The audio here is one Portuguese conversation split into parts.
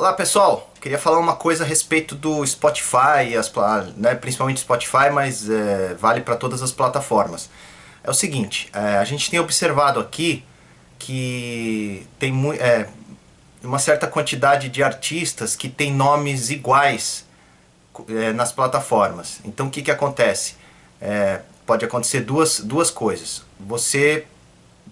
Olá pessoal, queria falar uma coisa a respeito do Spotify, as, né, principalmente Spotify, mas é, vale para todas as plataformas. É o seguinte, é, a gente tem observado aqui que tem é, uma certa quantidade de artistas que tem nomes iguais é, nas plataformas. Então o que, que acontece? É, pode acontecer duas, duas coisas. Você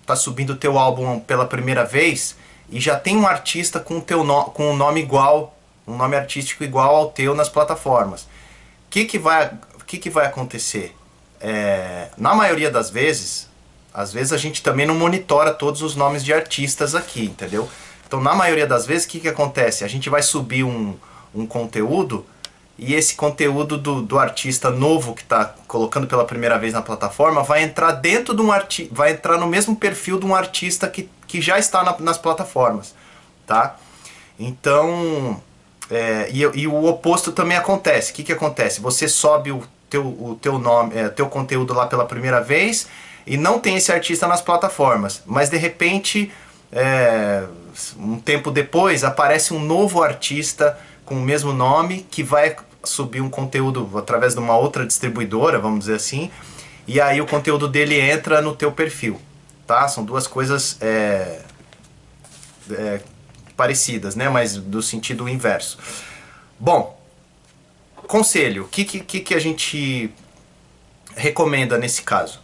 está subindo o teu álbum pela primeira vez e já tem um artista com, teu no, com um nome igual, um nome artístico igual ao teu nas plataformas. O que, que, vai, que, que vai acontecer? É, na maioria das vezes, às vezes a gente também não monitora todos os nomes de artistas aqui, entendeu? Então, na maioria das vezes, o que, que acontece? A gente vai subir um, um conteúdo e esse conteúdo do, do artista novo que está colocando pela primeira vez na plataforma vai entrar dentro de um arti vai entrar no mesmo perfil de um artista que, que já está na, nas plataformas, tá? Então, é, e, e, o oposto também acontece. O que, que acontece? Você sobe o teu, o teu nome, é, teu conteúdo lá pela primeira vez e não tem esse artista nas plataformas, mas de repente, é, um tempo depois, aparece um novo artista com o mesmo nome que vai subir um conteúdo através de uma outra distribuidora, vamos dizer assim, e aí o conteúdo dele entra no teu perfil, tá? São duas coisas é, é, parecidas, né? Mas do sentido inverso. Bom, conselho, o que, que, que a gente recomenda nesse caso?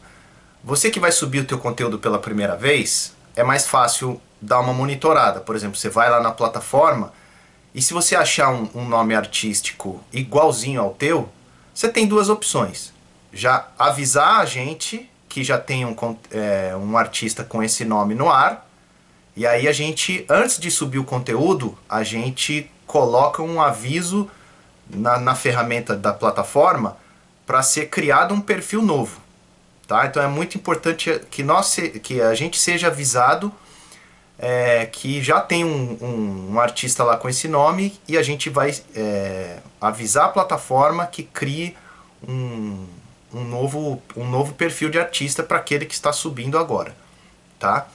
Você que vai subir o teu conteúdo pela primeira vez, é mais fácil dar uma monitorada. Por exemplo, você vai lá na plataforma e se você achar um, um nome artístico igualzinho ao teu, você tem duas opções. Já avisar a gente que já tem um, é, um artista com esse nome no ar, e aí a gente, antes de subir o conteúdo, a gente coloca um aviso na, na ferramenta da plataforma para ser criado um perfil novo. Tá? Então é muito importante que, nós, que a gente seja avisado é, que já tem um, um, um, artista lá com esse nome e a gente vai é, avisar a plataforma que crie um, um, novo, um novo perfil de artista para aquele que está subindo agora, tá?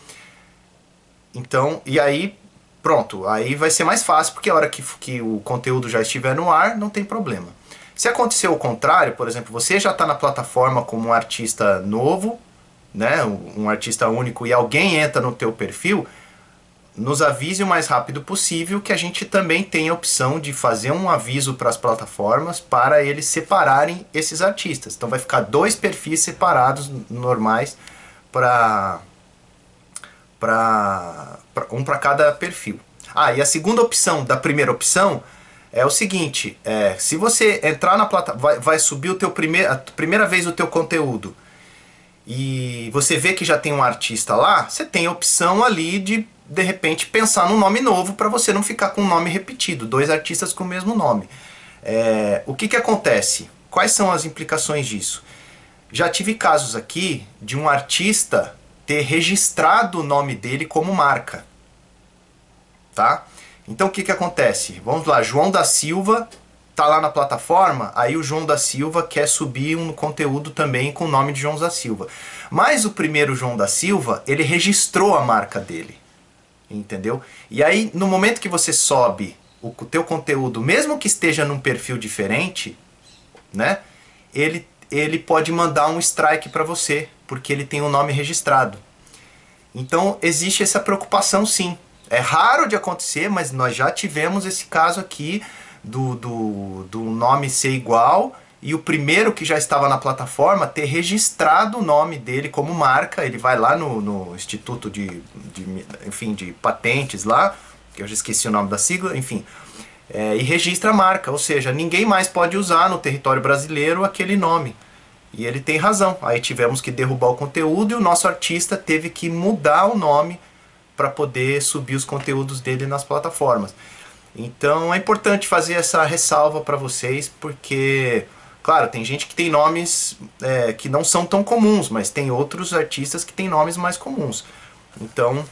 Então, e aí, pronto, aí vai ser mais fácil, porque a hora que, que o conteúdo já estiver no ar, não tem problema. Se acontecer o contrário, por exemplo, você já está na plataforma como um artista novo, né, um artista único, e alguém entra no teu perfil, nos avise o mais rápido possível que a gente também tem a opção de fazer um aviso para as plataformas para eles separarem esses artistas. Então vai ficar dois perfis separados normais para para um para cada perfil. Ah, e a segunda opção da primeira opção é o seguinte, é, se você entrar na plataforma, vai, vai subir o teu primeiro, a primeira vez o teu conteúdo e você vê que já tem um artista lá, você tem a opção ali de de repente pensar num nome novo para você não ficar com um nome repetido, dois artistas com o mesmo nome. É, o que, que acontece? Quais são as implicações disso? Já tive casos aqui de um artista ter registrado o nome dele como marca. Tá? Então o que, que acontece? Vamos lá, João da Silva tá lá na plataforma, aí o João da Silva quer subir um conteúdo também com o nome de João da Silva. Mas o primeiro João da Silva, ele registrou a marca dele entendeu? E aí, no momento que você sobe o teu conteúdo, mesmo que esteja num perfil diferente, né? Ele, ele pode mandar um strike para você, porque ele tem um nome registrado. Então, existe essa preocupação sim. É raro de acontecer, mas nós já tivemos esse caso aqui do, do, do nome ser igual e o primeiro que já estava na plataforma ter registrado o nome dele como marca, ele vai lá no, no Instituto de, de, enfim, de Patentes lá, que eu já esqueci o nome da sigla, enfim, é, e registra a marca, ou seja, ninguém mais pode usar no território brasileiro aquele nome. E ele tem razão. Aí tivemos que derrubar o conteúdo e o nosso artista teve que mudar o nome para poder subir os conteúdos dele nas plataformas. Então é importante fazer essa ressalva para vocês, porque Claro, tem gente que tem nomes é, que não são tão comuns, mas tem outros artistas que têm nomes mais comuns. Então,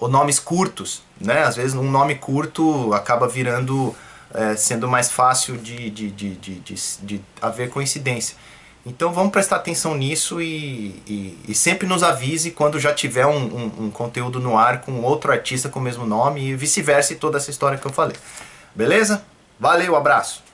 ou nomes curtos, né? Às vezes um nome curto acaba virando, é, sendo mais fácil de, de, de, de, de, haver coincidência. Então vamos prestar atenção nisso e, e, e sempre nos avise quando já tiver um, um, um, conteúdo no ar com outro artista com o mesmo nome e vice-versa e toda essa história que eu falei. Beleza? Valeu, abraço!